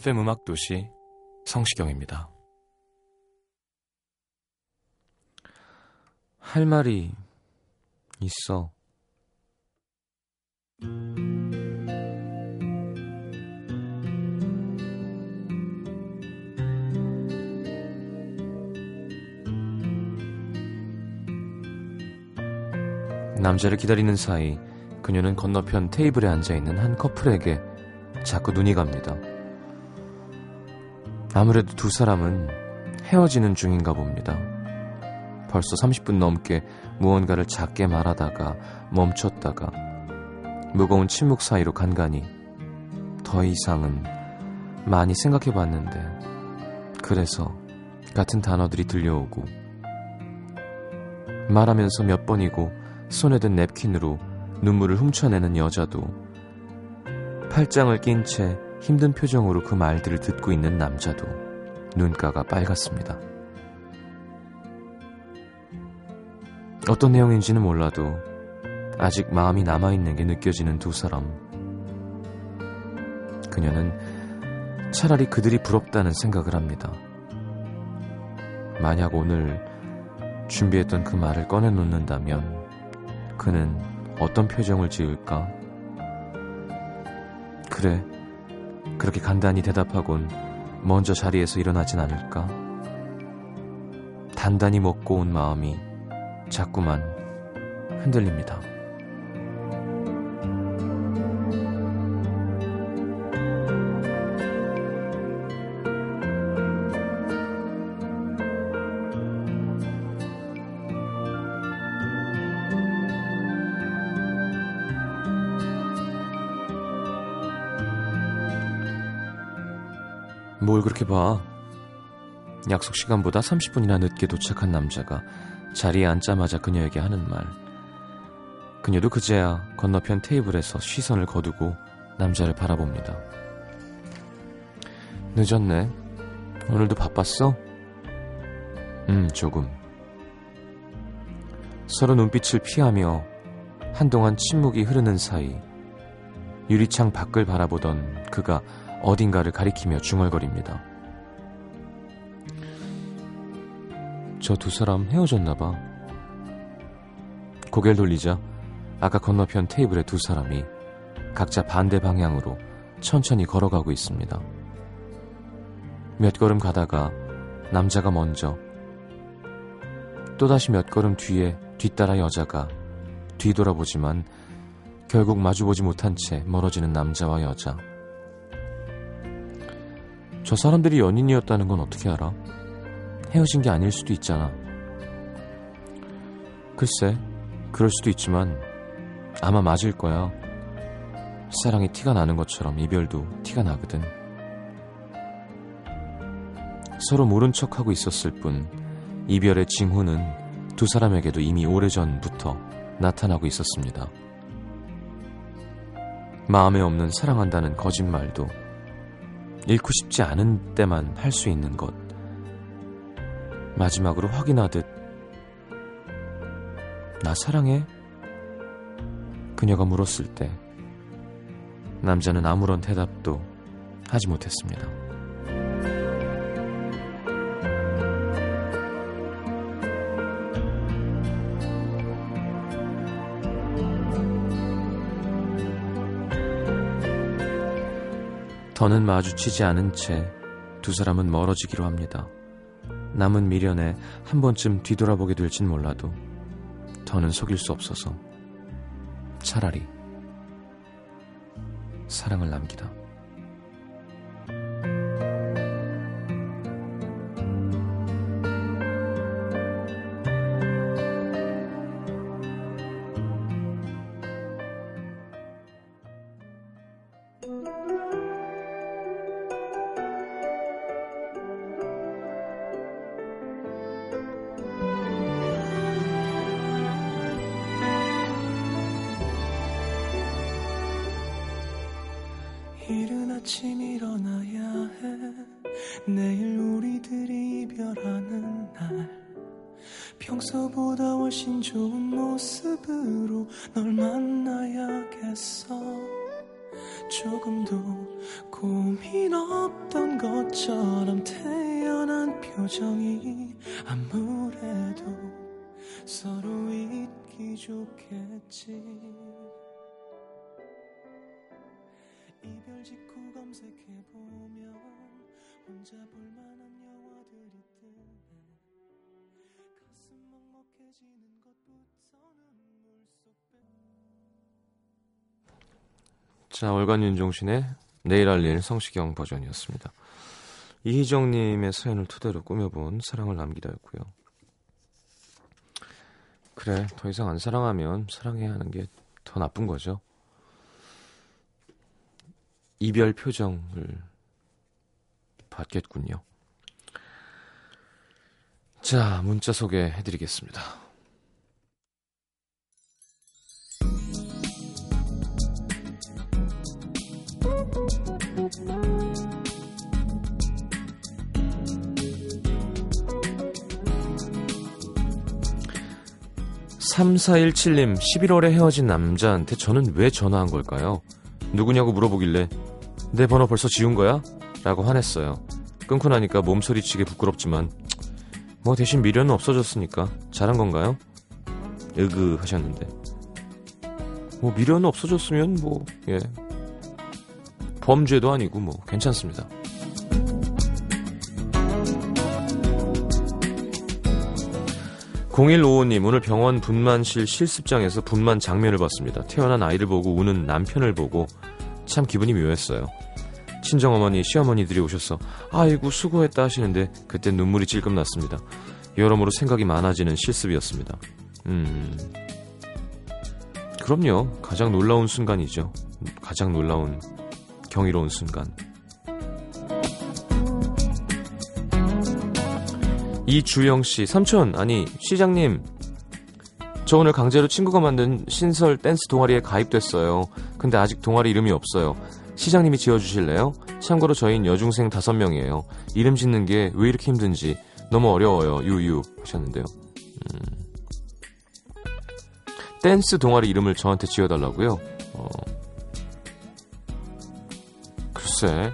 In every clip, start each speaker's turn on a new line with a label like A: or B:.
A: FM 음악 도시 성시경입니다. 할 말이 있어. 남자를 기다리는 사이 그녀는 건너편 테이블에 앉아 있는 한 커플에게 자꾸 눈이 갑니다. 아무래도 두 사람은 헤어지는 중인가 봅니다. 벌써 30분 넘게 무언가를 작게 말하다가 멈췄다가 무거운 침묵 사이로 간간히 더 이상은 많이 생각해 봤는데 그래서 같은 단어들이 들려오고 말하면서 몇 번이고 손에 든 냅킨으로 눈물을 훔쳐내는 여자도 팔짱을 낀 채 힘든 표정으로 그 말들을 듣고 있는 남자도 눈가가 빨갛습니다. 어떤 내용인지는 몰라도 아직 마음이 남아있는 게 느껴지는 두 사람. 그녀는 차라리 그들이 부럽다는 생각을 합니다. 만약 오늘 준비했던 그 말을 꺼내놓는다면 그는 어떤 표정을 지을까? 그래, 그렇게 간단히 대답하곤 먼저 자리에서 일어나진 않을까? 단단히 먹고 온 마음이 자꾸만 흔들립니다. 봐? 약속 시간보다 30분이나 늦게 도착한 남자가 자리에 앉자마자 그녀에게 하는 말. 그녀도 그제야 건너편 테이블에서 시선을 거두고 남자를 바라봅니다. 늦었네. 오늘도 바빴어? 음, 조금. 서로 눈빛을 피하며 한동안 침묵이 흐르는 사이 유리창 밖을 바라보던 그가 어딘가를 가리키며 중얼거립니다. 저 두 사람 헤어졌나 봐. 고개를 돌리자 아까 건너편 테이블의 두 사람이 각자 반대 방향으로 천천히 걸어가고 있습니다. 몇 걸음 가다가 남자가 먼저 또다시 몇 걸음 뒤에 뒤따라 여자가 뒤돌아보지만 결국 마주보지 못한 채 멀어지는 남자와 여자. 저 사람들이 연인이었다는 건 어떻게 알아? 헤어진 게 아닐 수도 있잖아. 글쎄, 그럴 수도 있지만 아마 맞을 거야. 사랑이 티가 나는 것처럼 이별도 티가 나거든. 서로 모른 척하고 있었을 뿐 이별의 징후는 두 사람에게도 이미 오래전부터 나타나고 있었습니다. 마음에 없는 사랑한다는 거짓말도 잃고 싶지 않은 때만 할 수 있는 것. 마지막으로 확인하듯 나 사랑해? 그녀가 물었을 때 남자는 아무런 대답도 하지 못했습니다. 더는 마주치지 않은 채 두 사람은 멀어지기로 합니다. 남은 미련에 한 번쯤 뒤돌아보게 될진 몰라도 더는 속일 수 없어서 차라리 사랑을 남기다.
B: 아무래도 서로 잊기 좋겠지. 이별 직후 검색해보면 혼자 볼만한 영화들이 뜨네 가슴 먹먹해지는 것부터는 물속
A: 자, 월간 윤종신의 내일 알릴 성시경 버전이었습니다. 이희정님의 사연을 토대로 꾸며본 사랑을 남기다였고요. 그래, 더 이상 안 사랑하면 사랑해야 하는 게 더 나쁜 거죠. 이별 표정을 받겠군요. 자, 문자 소개해드리겠습니다. (3417님) (11월에) 헤어진 남자한테 저는 왜 전화한 걸까요 누구냐고 물어보길래 내 번호 벌써 지운 거야? 라고 화냈어요. 끊고 나니까 몸소리치게 부끄럽지만 뭐 대신 미련은 없어졌으니까 잘한 건가요? 으그 하셨는데 뭐 미련은 없어졌으면 뭐 예. 범죄도 아니고 뭐 괜찮습니다. (0155님) 오늘 병원 분만실 실습장에서 분만 장면을 봤습니다. 태어난 아이를 보고 우는 남편을 보고 참 기분이 묘했어요. 친정어머니, 시어머니들이 오셔서 아이고 수고했다 하시는데 그때 눈물이 찔끔 났습니다. 여러모로 생각이 많아지는 실습이었습니다. 음. 그럼요. 가장 놀라운 순간이죠. 가장 놀라운 경이로운 순간. 이주영 씨, 삼촌, 아니, 시장님, 저 오늘 강제로 친구가 만든 신설 댄스 동아리에 가입됐어요. 근데 아직 동아리 이름이 없어요. 시장님이 지어주실래요? 참고로 저희는 여중생 다섯 명이에요. 이름 짓는 게 왜 이렇게 힘든지 너무 어려워요. 유유 하셨는데요. 음. 댄스 동아리 이름을 저한테 지어달라고요? 어. 글쎄.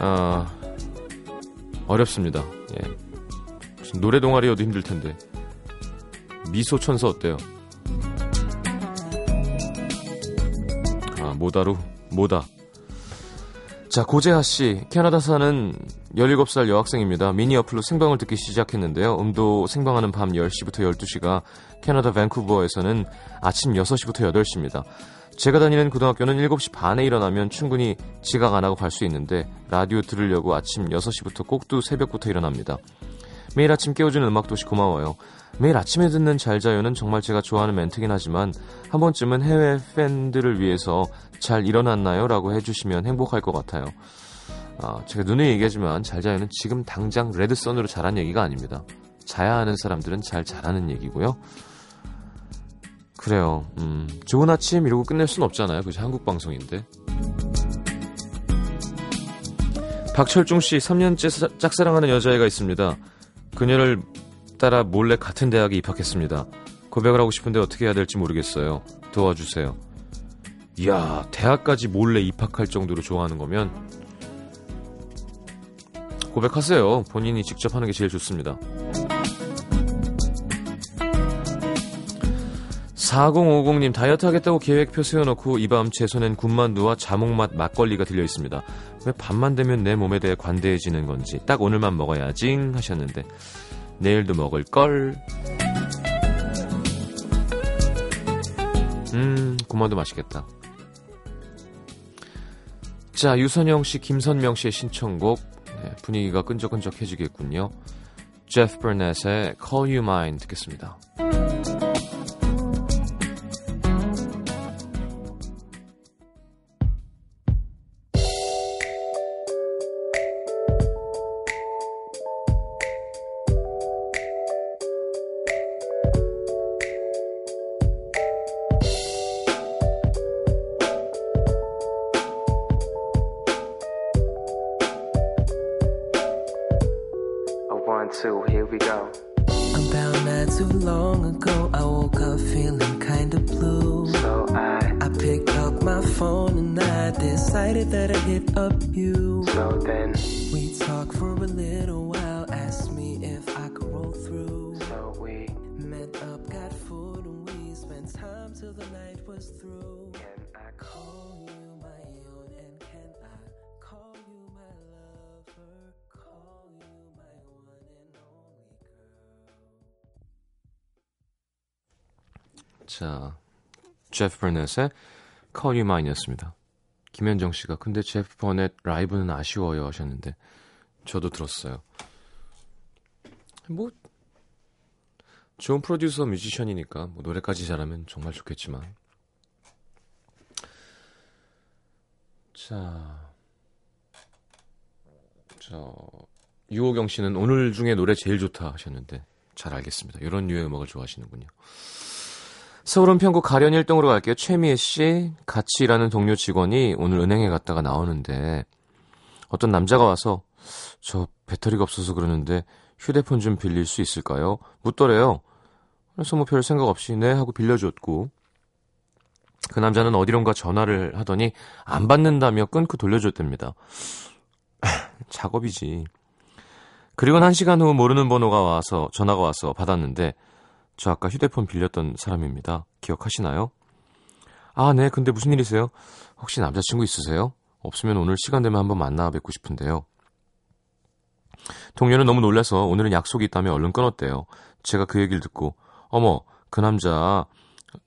A: 아. 어렵습니다. 예. 무슨 노래 동아리여도 힘들 텐데. 미소 천사 어때요? 아, 모다루? 모다. 자, 고재하 씨. 캐나다 사는 17살 여학생입니다. 미니 어플로 생방을 듣기 시작했는데요. 음도 생방하는 밤 10시부터 12시가 캐나다 밴쿠버에서는 아침 6시부터 8시입니다. 제가 다니는 고등학교는 7시 반에 일어나면 충분히 지각 안 하고 갈 수 있는데 라디오 들으려고 아침 6시부터 꼭두 새벽부터 일어납니다. 매일 아침 깨워주는 음악도시 고마워요. 매일 아침에 듣는 잘자요는 정말 제가 좋아하는 멘트긴 하지만 한 번쯤은 해외 팬들을 위해서 잘 일어났나요? 라고 해주시면 행복할 것 같아요. 아, 제가 눈에 얘기하지만 잘자요는 지금 당장 레드선으로 잘한 얘기가 아닙니다. 자야 하는 사람들은 잘 자라는 얘기고요. 그래요. 음, 좋은 아침 이러고 끝낼 순 없잖아요. 그죠? 한국 방송인데. 박철중 씨 3년째 짝사랑하는 여자애가 있습니다. 그녀를 따라 몰래 같은 대학에 입학했습니다. 고백을 하고 싶은데 어떻게 해야 될지 모르겠어요. 도와주세요. 이야, 대학까지 몰래 입학할 정도로 좋아하는 거면 고백하세요. 본인이 직접 하는 게 제일 좋습니다. 4050님 다이어트 하겠다고 계획표 세워놓고 이밤 제 손엔 군만두와 자몽맛 막걸리가 들려 있습니다. 왜 밤만 되면 내 몸에 대해 관대해지는 건지 딱 오늘만 먹어야지 하셨는데 내일도 먹을 걸. 음, 고마도 맛있겠다. 자, 유선영 씨, 김선명 씨의 신청곡. 네, 분위기가 끈적끈적해지겠군요. 제프 버넷의 Call You Mine 듣겠습니다.
B: picked up my phone and I decided that I'd hit up you.
C: so then,
B: We talked for a little while, asked me if I could roll through.
C: so we
B: Met up, got food, and we spent time till the night was through.
C: can I
B: Call you my own, and can I call you my lover? Call you my one and only girl.
A: 자, 제프 버넷의 Mine이었습니다. 김현정 씨가 근데 제프 버넷 라이브는 아쉬워요 하셨는데 저도 들었어요. 뭐 좋은 프로듀서 뮤지션이니까 뭐 노래까지 잘하면 정말 좋겠지만 자, 저 유호경 씨는 오늘 중에 노래 제일 좋다 하셨는데 잘 알겠습니다. 이런 류의 음악을 좋아하시는군요. 서울 은 평구 가련 1동으로 갈게요. 최미애 씨, 같이 일하는 동료 직원이 오늘 은행에 갔다가 나오는데 어떤 남자가 와서 저 배터리가 없어서 그러는데 휴대폰 좀 빌릴 수 있을까요? 묻더래요. 그래서 뭐 별 생각 없이 네 하고 빌려줬고 그 남자는 어디론가 전화를 하더니 안 받는다며 끊고 돌려줬답니다. 작업이지. 그리고 한 시간 후 모르는 번호가 와서 전화가 와서 받았는데 저 아까 휴대폰 빌렸던 사람입니다. 기억하시나요? 아, 네. 근데 무슨 일이세요? 혹시 남자친구 있으세요? 없으면 오늘 시간 되면 한번 만나 뵙고 싶은데요. 동료는 너무 놀라서 오늘은 약속이 있다며 얼른 끊었대요. 제가 그 얘기를 듣고 어머, 그 남자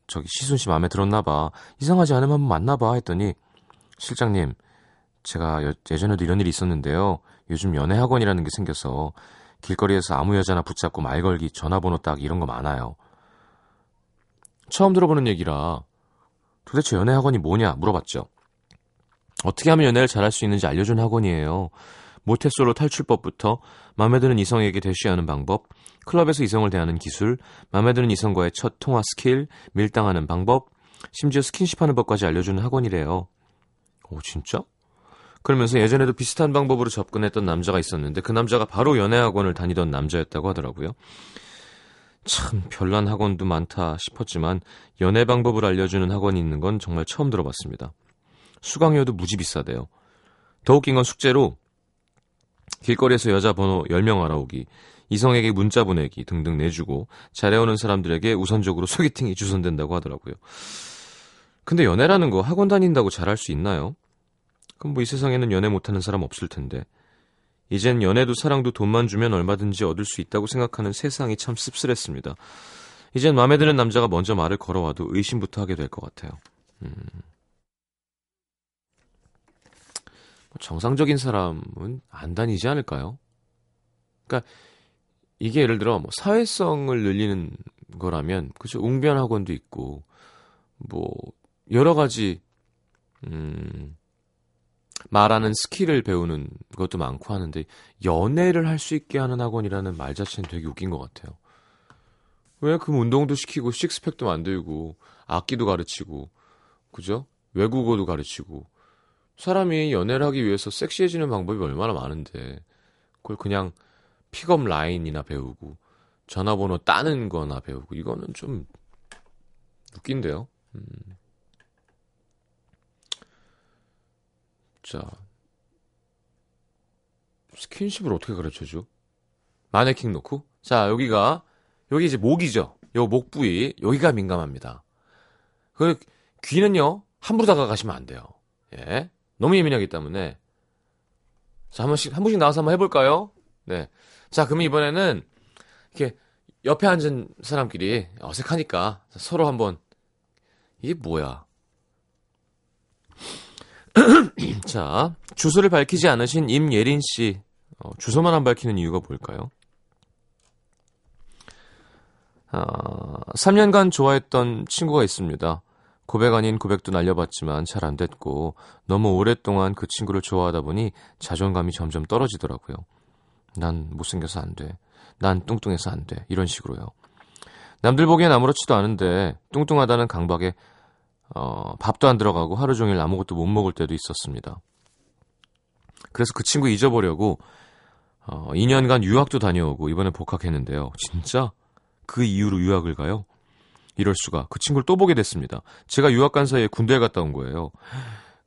A: 저기 시순 씨 마음에 들었나 봐. 이상하지 않으면 한번 만나 봐 했더니 실장님, 제가 여- 예전에도 이런 일이 있었는데요. 요즘 연애 학원이라는 게 생겨서 길거리에서 아무 여자나 붙잡고 말 걸기, 전화번호 딱 이런 거 많아요. 처음 들어보는 얘기라 도대체 연애 학원이 뭐냐 물어봤죠. 어떻게 하면 연애를 잘할 수 있는지 알려준 학원이에요. 모태솔로 탈출법부터 마음에 드는 이성에게 대쉬하는 방법, 클럽에서 이성을 대하는 기술, 마음에 드는 이성과의 첫 통화 스킬, 밀당하는 방법, 심지어 스킨십하는 법까지 알려주는 학원이래요. 오 진짜? 그러면서 예전에도 비슷한 방법으로 접근했던 남자가 있었는데 그 남자가 바로 연애학원을 다니던 남자였다고 하더라고요. 참 별난 학원도 많다 싶었지만 연애 방법을 알려주는 학원이 있는 건 정말 처음 들어봤습니다. 수강료도 무지 비싸대요. 더 웃긴 건 숙제로 길거리에서 여자 번호 10명 알아오기, 이성에게 문자 보내기 등등 내주고 잘해오는 사람들에게 우선적으로 소개팅이 주선된다고 하더라고요. 근데 연애라는 거 학원 다닌다고 잘할 수 있나요? 그럼 뭐 이 세상에는 연애 못하는 사람 없을 텐데. 이젠 연애도 사랑도 돈만 주면 얼마든지 얻을 수 있다고 생각하는 세상이 참 씁쓸했습니다. 이젠 마음에 드는 남자가 먼저 말을 걸어와도 의심부터 하게 될 것 같아요. 음. 뭐 정상적인 사람은 안 다니지 않을까요? 그러니까 이게 예를 들어 뭐 사회성을 늘리는 거라면 그죠 웅변 학원도 있고 뭐 여러 가지 음 말하는 skill을 배우는 것도 많고 하는데 연애를 할 수 있게 하는 학원이라는 말 자체는 되게 웃긴 것 같아요. 왜 그 운동도 시키고 six-pack도 만들고 악기도 가르치고 그죠? 외국어도 가르치고 사람이 연애를 하기 위해서 섹시해지는 방법이 얼마나 많은데 그걸 그냥 픽업 라인이나 배우고 전화번호 따는 거나 배우고 이거는 좀 웃긴데요. 음. 자 스킨십을 어떻게 가르쳐줘? 마네킹 놓고 자 여기가 여기 이제 목이죠. 요 목 부위 여기가 민감합니다. 그 귀는요 함부로 다가가시면 안 돼요. 예, 너무 예민하기 때문에 자 한 번씩 한 번씩 나와서 한번 해볼까요? 네, 자 그럼 이번에는 이렇게 옆에 앉은 사람끼리 어색하니까 서로 한번 이게 뭐야? 자, 주소를 밝히지 않으신 임예린 씨. 어, 주소만 안 밝히는 이유가 뭘까요? 아, 3년간 좋아했던 친구가 있습니다. 고백 아닌 고백도 날려봤지만 잘 안 됐고 너무 오랫동안 그 친구를 좋아하다 보니 자존감이 점점 떨어지더라고요. 난 못생겨서 안 돼. 난 뚱뚱해서 안 돼. 이런 식으로요. 남들 보기엔 아무렇지도 않은데 뚱뚱하다는 강박에 어, 밥도 안 들어가고 하루 종일 아무것도 못 먹을 때도 있었습니다. 그래서 그 친구 잊어보려고 어, 2년간 유학도 다녀오고 이번에 복학했는데요. 진짜 그 이후로 유학을 가요? 이럴 수가. 그 친구를 또 보게 됐습니다. 제가 유학 간 사이에 군대에 갔다 온 거예요.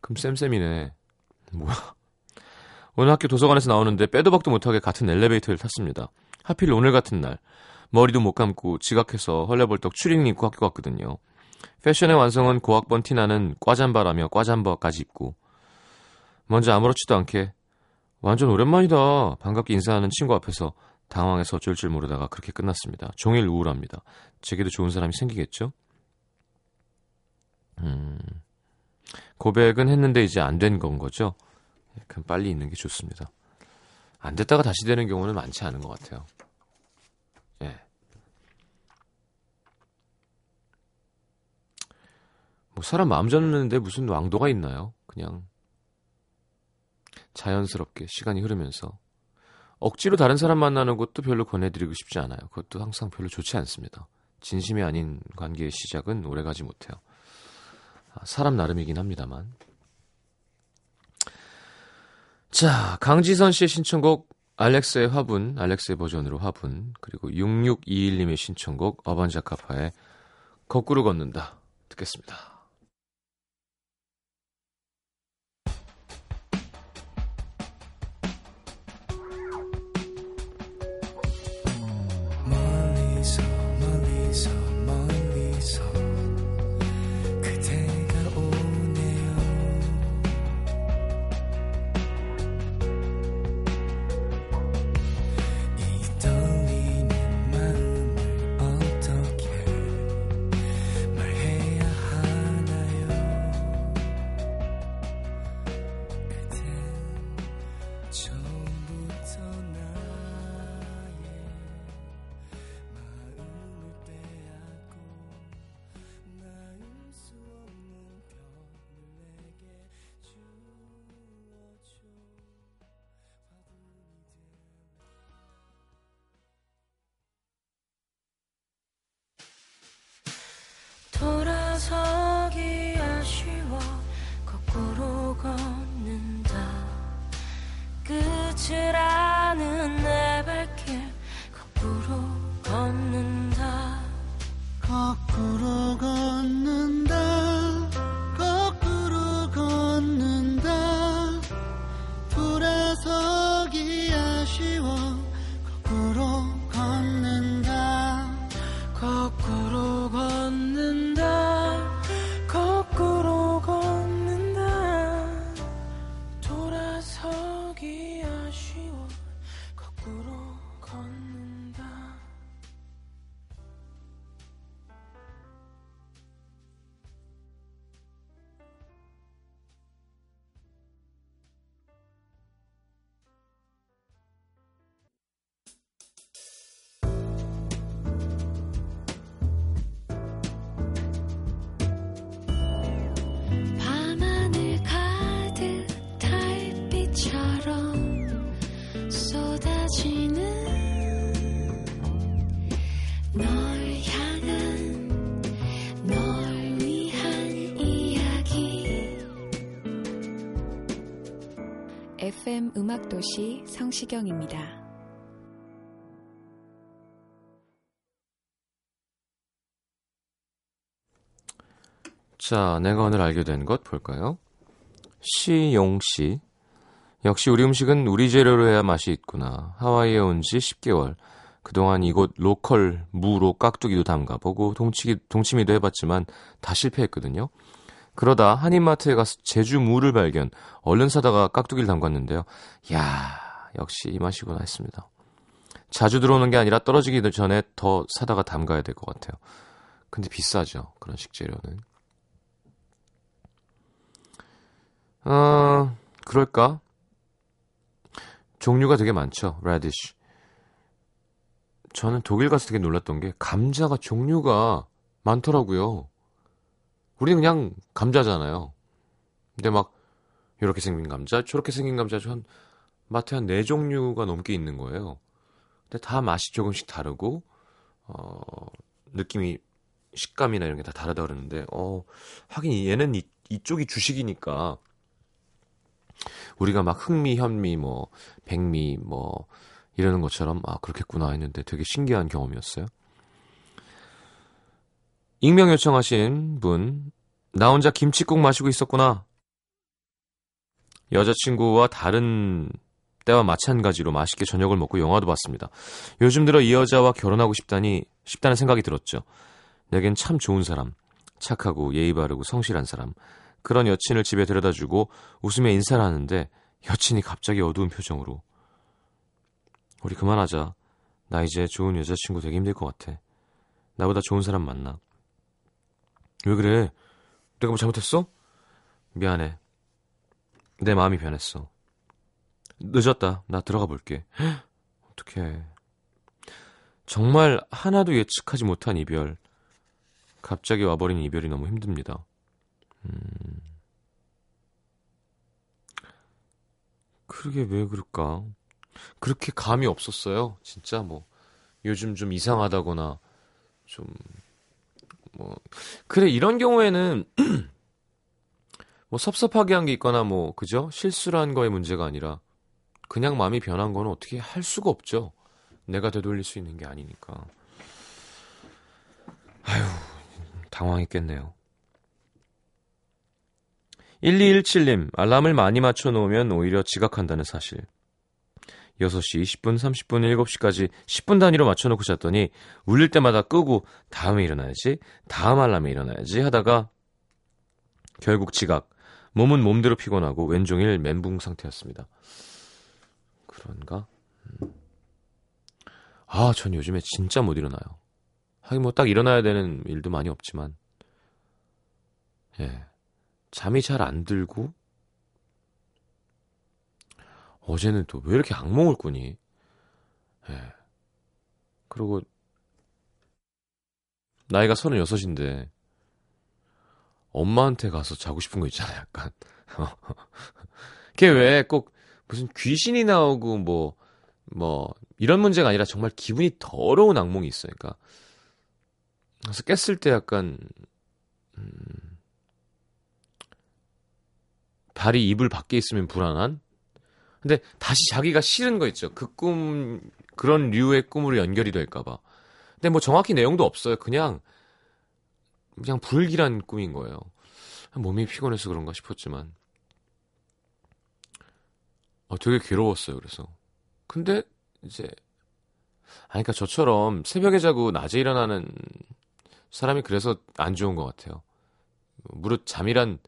A: 그럼 쌤쌤이네. 뭐야. 오늘 학교 도서관에서 나오는데 빼도 박도 못하게 같은 엘리베이터를 탔습니다. 하필 오늘 같은 날. 머리도 못 감고 지각해서 헐레벌떡 추리닝 입고 학교 갔거든요. 패션의 완성은 고학번 티나는 꽈잠바라며 꽈잠바까지 입고 먼저 아무렇지도 않게 완전 오랜만이다 반갑게 인사하는 친구 앞에서 당황해서 어쩔 줄 모르다가 그렇게 끝났습니다. 종일 우울합니다. 제게도 좋은 사람이 생기겠죠? 음, 고백은 했는데 이제 안 된 건 거죠? 그럼 빨리 있는 게 좋습니다. 안 됐다가 다시 되는 경우는 많지 않은 것 같아요. 뭐 사람 마음 잡는데 무슨 왕도가 있나요? 그냥 자연스럽게 시간이 흐르면서 억지로 다른 사람 만나는 것도 별로 권해드리고 싶지 않아요. 그것도 항상 별로 좋지 않습니다. 진심이 아닌 관계의 시작은 오래가지 못해요. 아, 사람 나름이긴 합니다만. 자, 강지선 씨의 신청곡 알렉스의 화분, 알렉스의 버전으로 화분, 그리고 6621님의 신청곡 어반자카파의 거꾸로 걷는다 듣겠습니다.
D: 음악도시 성시경입니다.
A: 자, 내가 오늘 알게 된 것 볼까요? 시용 씨. 역시 우리 음식은 우리 재료로 해야 맛이 있구나. 하와이에 온 지 10개월. 그동안 이곳 로컬 무로 깍두기도 담가보고 동치기, 동치미도 해봤지만 다 실패했거든요. 그러다 한인마트에 가서 제주 무를 발견. 얼른 사다가 깍두기를 담갔는데요. 야 역시 이 맛이구나 했습니다. 자주 들어오는 게 아니라 떨어지기 전에 더 사다가 담가야 될 것 같아요. 근데 비싸죠. 그런 식재료는. 어, 그럴까? 종류가 되게 많죠. radish. 저는 독일 가서 되게 놀랐던 게 감자가 종류가 많더라고요. 우리는 그냥 감자잖아요. 근데 막 이렇게 생긴 감자, 저렇게 생긴 감자 한 마트에 한 네 종류가 넘게 있는 거예요. 근데 다 맛이 조금씩 다르고 어, 느낌이 식감이나 이런 게 다 다르다 그러는데 어, 하긴 얘는 이, 이쪽이 주식이니까 우리가 막 흑미, 현미, 뭐 백미, 뭐 이러는 것처럼 아 그렇겠구나 했는데 되게 신기한 경험이었어요. 익명 요청하신 분, 나 혼자 김치국 마시고 있었구나. 여자친구와 다른 때와 마찬가지로 맛있게 저녁을 먹고 영화도 봤습니다. 요즘 들어 이 여자와 결혼하고 싶다니 싶다는 생각이 들었죠. 내겐 참 좋은 사람, 착하고 예의 바르고 성실한 사람. 그런 여친을 집에 데려다 주고 웃으며 인사를 하는데 여친이 갑자기 어두운 표정으로 우리 그만하자. 나 이제 좋은 여자친구 되기 힘들 것 같아. 나보다 좋은 사람 만나. 왜 그래? 내가 뭐 잘못했어? 미안해. 내 마음이 변했어. 늦었다. 나 들어가 볼게. 어떡해. 정말 하나도 예측하지 못한 이별. 갑자기 와버린 이별이 너무 힘듭니다. 음. 그러게 왜 그럴까? 그렇게 감이 없었어요. 진짜 뭐 요즘 좀 이상하다거나 좀 뭐 그래 이런 경우에는 뭐 섭섭하게 한 게 있거나 뭐 그죠? 실수한 거의 문제가 아니라 그냥 마음이 변한 거는 어떻게 할 수가 없죠. 내가 되돌릴 수 있는 게 아니니까. 아휴, 당황했겠네요. 1217님, 알람을 많이 맞춰 놓으면 오히려 지각한다는 사실. 6시, 20분, 30분, 7시까지 10분 단위로 맞춰놓고 잤더니 울릴 때마다 끄고 다음에 일어나야지, 다음 알람에 일어나야지 하다가 결국 지각, 몸은 몸대로 피곤하고 왼종일 멘붕 상태였습니다. 그런가? 음. 아, 전 요즘에 진짜 못 일어나요. 하긴 뭐 딱 일어나야 되는 일도 많이 없지만, 예. 잠이 잘 안 들고, 어제는 또 왜 이렇게 악몽을 꾸니? 예. 그리고 나이가 36인데 엄마한테 가서 자고 싶은 거 있잖아요, 약간. 그게 왜 꼭 무슨 귀신이 나오고 뭐, 뭐, 이런 문제가 아니라 정말 기분이 더러운 악몽이 있어요. 그러니까. 그래서 깼을 때 약간, 음, 발이 이불 밖에 있으면 불안한? 근데 다시 자기가 싫은 거 있죠. 그 꿈, 그런 류의 꿈으로 연결이 될까봐. 근데 뭐 정확히 내용도 없어요. 그냥, 그냥 불길한 꿈인 거예요. 몸이 피곤해서 그런가 싶었지만. 어, 되게 괴로웠어요. 그래서. 근데, 이제, 아니, 그니까 저처럼 새벽에 자고 낮에 일어나는 사람이 그래서 안 좋은 것 같아요. 무릇 잠이란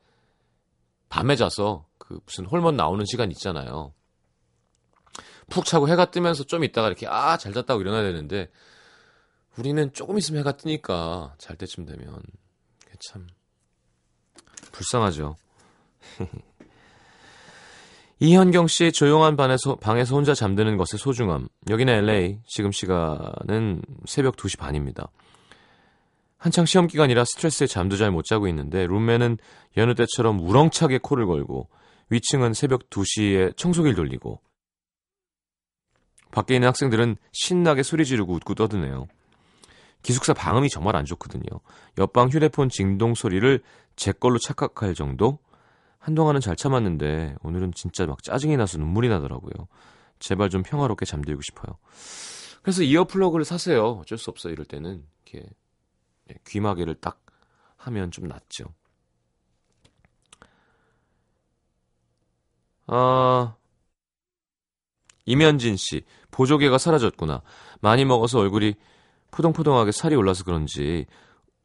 A: 밤에 자서 그 무슨 호르몬 나오는 시간 있잖아요. 푹 자고 해가 뜨면서 좀 있다가 이렇게 아 잘 잤다고 일어나야 되는데 우리는 조금 있으면 해가 뜨니까 잘 때쯤 되면 참 불쌍하죠. 이현경 씨 조용한 방에서, 방에서 혼자 잠드는 것의 소중함. 여기는 LA. 지금 시간은 새벽 2시 반입니다. 한창 시험 기간이라 스트레스에 잠도 잘 못 자고 있는데 룸메는 여느 때처럼 우렁차게 코를 걸고 위층은 새벽 2시에 청소기를 돌리고 밖에 있는 학생들은 신나게 소리 지르고 웃고 떠드네요. 기숙사 방음이 정말 안 좋거든요. 옆방 휴대폰 진동 소리를 제 걸로 착각할 정도? 한동안은 잘 참았는데 오늘은 진짜 막 짜증이 나서 눈물이 나더라고요. 제발 좀 평화롭게 잠들고 싶어요. 그래서 ear plug를 사세요. 어쩔 수 없어요. 이럴 때는 이렇게 귀마개를 딱 하면 좀 낫죠. 아, 이면진 씨, 보조개가 사라졌구나. 많이 먹어서 얼굴이 포동포동하게 살이 올라서 그런지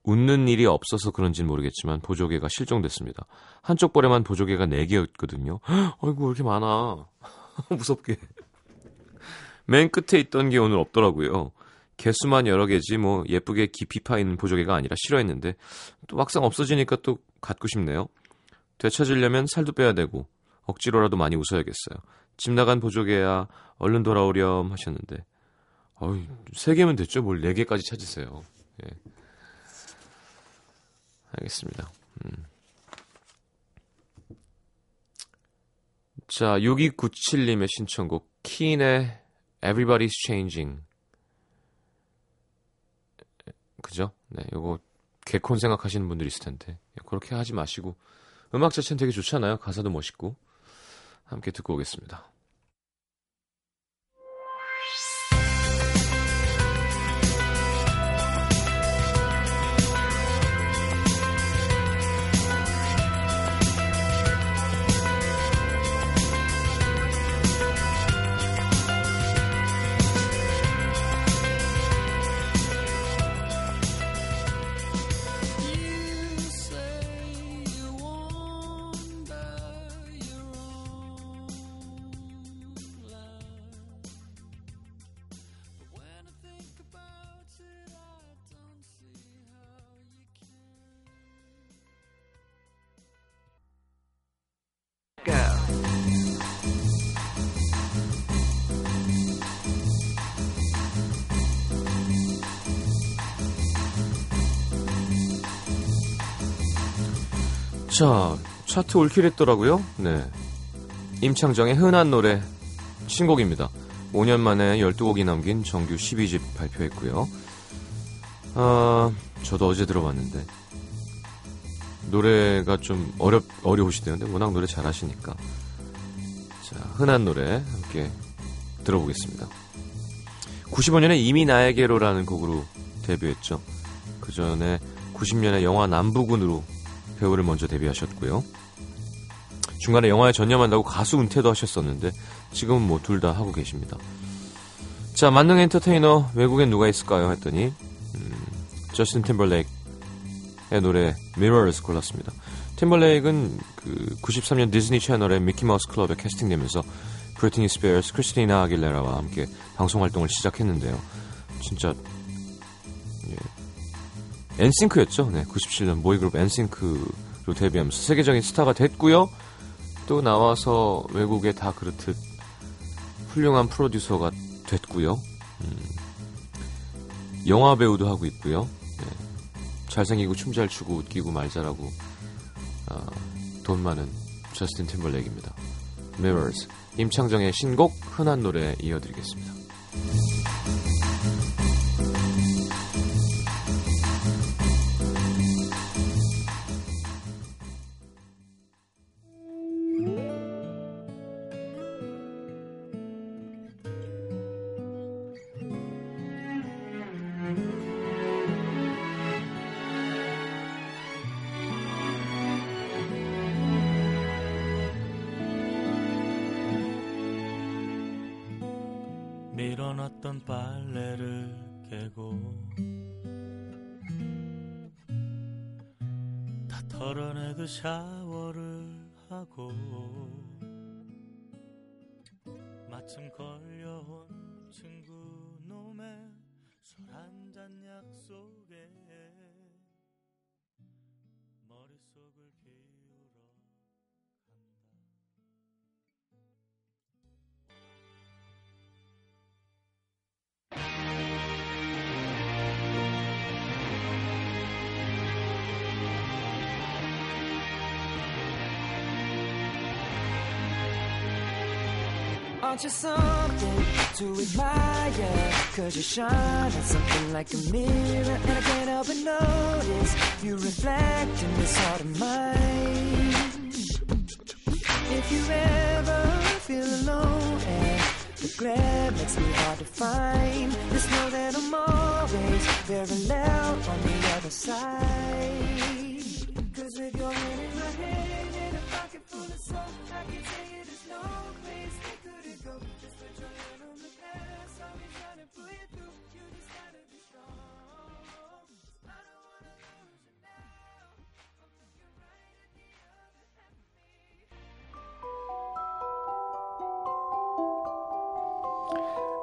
A: 웃는 일이 없어서 그런지는 모르겠지만 보조개가 실종됐습니다. 한쪽 볼에만 보조개가 4개였거든요. 아이고 왜 이렇게 많아. 무섭게. 맨 끝에 있던 게 오늘 없더라고요. 개수만 여러 개지 뭐 예쁘게 깊이 파 있는 보조개가 아니라 싫어했는데 또 막상 없어지니까 또 갖고 싶네요. 되찾으려면 살도 빼야 되고 억지로라도 많이 웃어야겠어요. 집 나간 보조개야 얼른 돌아오렴 하셨는데 어이 세 개면 됐죠. 뭘 네 개까지 찾으세요. 예. 알겠습니다. 음. 자, 6297님의 신청곡 키인의 Everybody's Changing 그죠? 네, 요거 개콘 생각하시는 분들이 있을 텐데 그렇게 하지 마시고 음악 자체는 되게 좋잖아요. 가사도 멋있고 함께 듣고 오겠습니다. 자, 차트 올킬했더라고요. 네. 임창정의 흔한 노래 신곡입니다. 5년 만에 12곡이 남긴 정규 12집 발표했고요. 아, 저도 어제 들어봤는데 노래가 좀 어렵 어려우시대요. 근데 워낙 노래 잘하시니까. 자, 흔한 노래 함께 들어보겠습니다. 95년에 이미 나에게로라는 곡으로 데뷔했죠. 그 전에 90년에 영화 남부군으로 배우를 먼저 데뷔하셨고요. 중간에 영화에 전념한다고 가수 은퇴도 하셨었는데 지금은 뭐 둘 다 하고 계십니다. 자, 만능 엔터테이너 외국엔 누가 있을까요? 했더니 음, 저스틴 팀벌레이크의 노래 Mirrors 골랐습니다. 팀벌레이크는 그 93년 디즈니 채널의 미키마우스 클럽에 캐스팅되면서 브리트니 스피어스, 크리스티나 아길레라와 함께 방송 활동을 시작했는데요. 진짜 예, 엔싱크였죠. 네, 97년 모의그룹 엔싱크로 데뷔하면서 세계적인 스타가 됐고요. 또 나와서 외국에 다 그렇듯 훌륭한 프로듀서가 됐고요. 음, 영화 배우도 하고 있고요. 네, 잘생기고 춤 잘 추고 웃기고 말 잘하고 아, 돈 많은 저스틴 팀벌레이크입니다. Mirrors 임창정의 신곡 흔한 노래 이어드리겠습니다.
E: 마침 걸려온 친구 놈의 술 한잔 약속에
B: Aren't you something to admire? Cause you shine at something like a mirror. And I can't help but notice You reflect in this heart of mine. If you ever feel alone And the glare makes me hard to find Just know that I'm always very loud on the other side. Cause with your hand in my hand And a pocket full of soap I can tell you there's no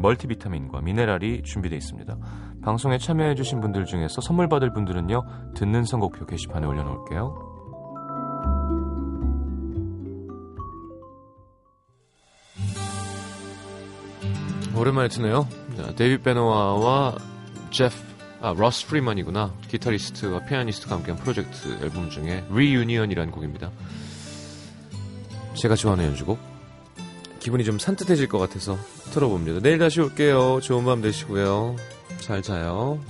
A: 멀티비타민과 미네랄이 준비되어 있습니다. 방송에 참여해주신 분들 중에서 선물 받을 분들은요, 듣는 선곡표 게시판에 올려놓을게요. 오랜만에 듣네요. 데이빗 베노아와 제프, 아, 러스 프리만이구나. 기타리스트와 피아니스트가 함께한 프로젝트 앨범 중에 리유니언이라는 곡입니다. 제가 좋아하는 연주곡. 기분이 좀 산뜻해질 것 같아서 틀어봅니다. 내일 다시 올게요. 좋은 밤 되시고요. 잘 자요.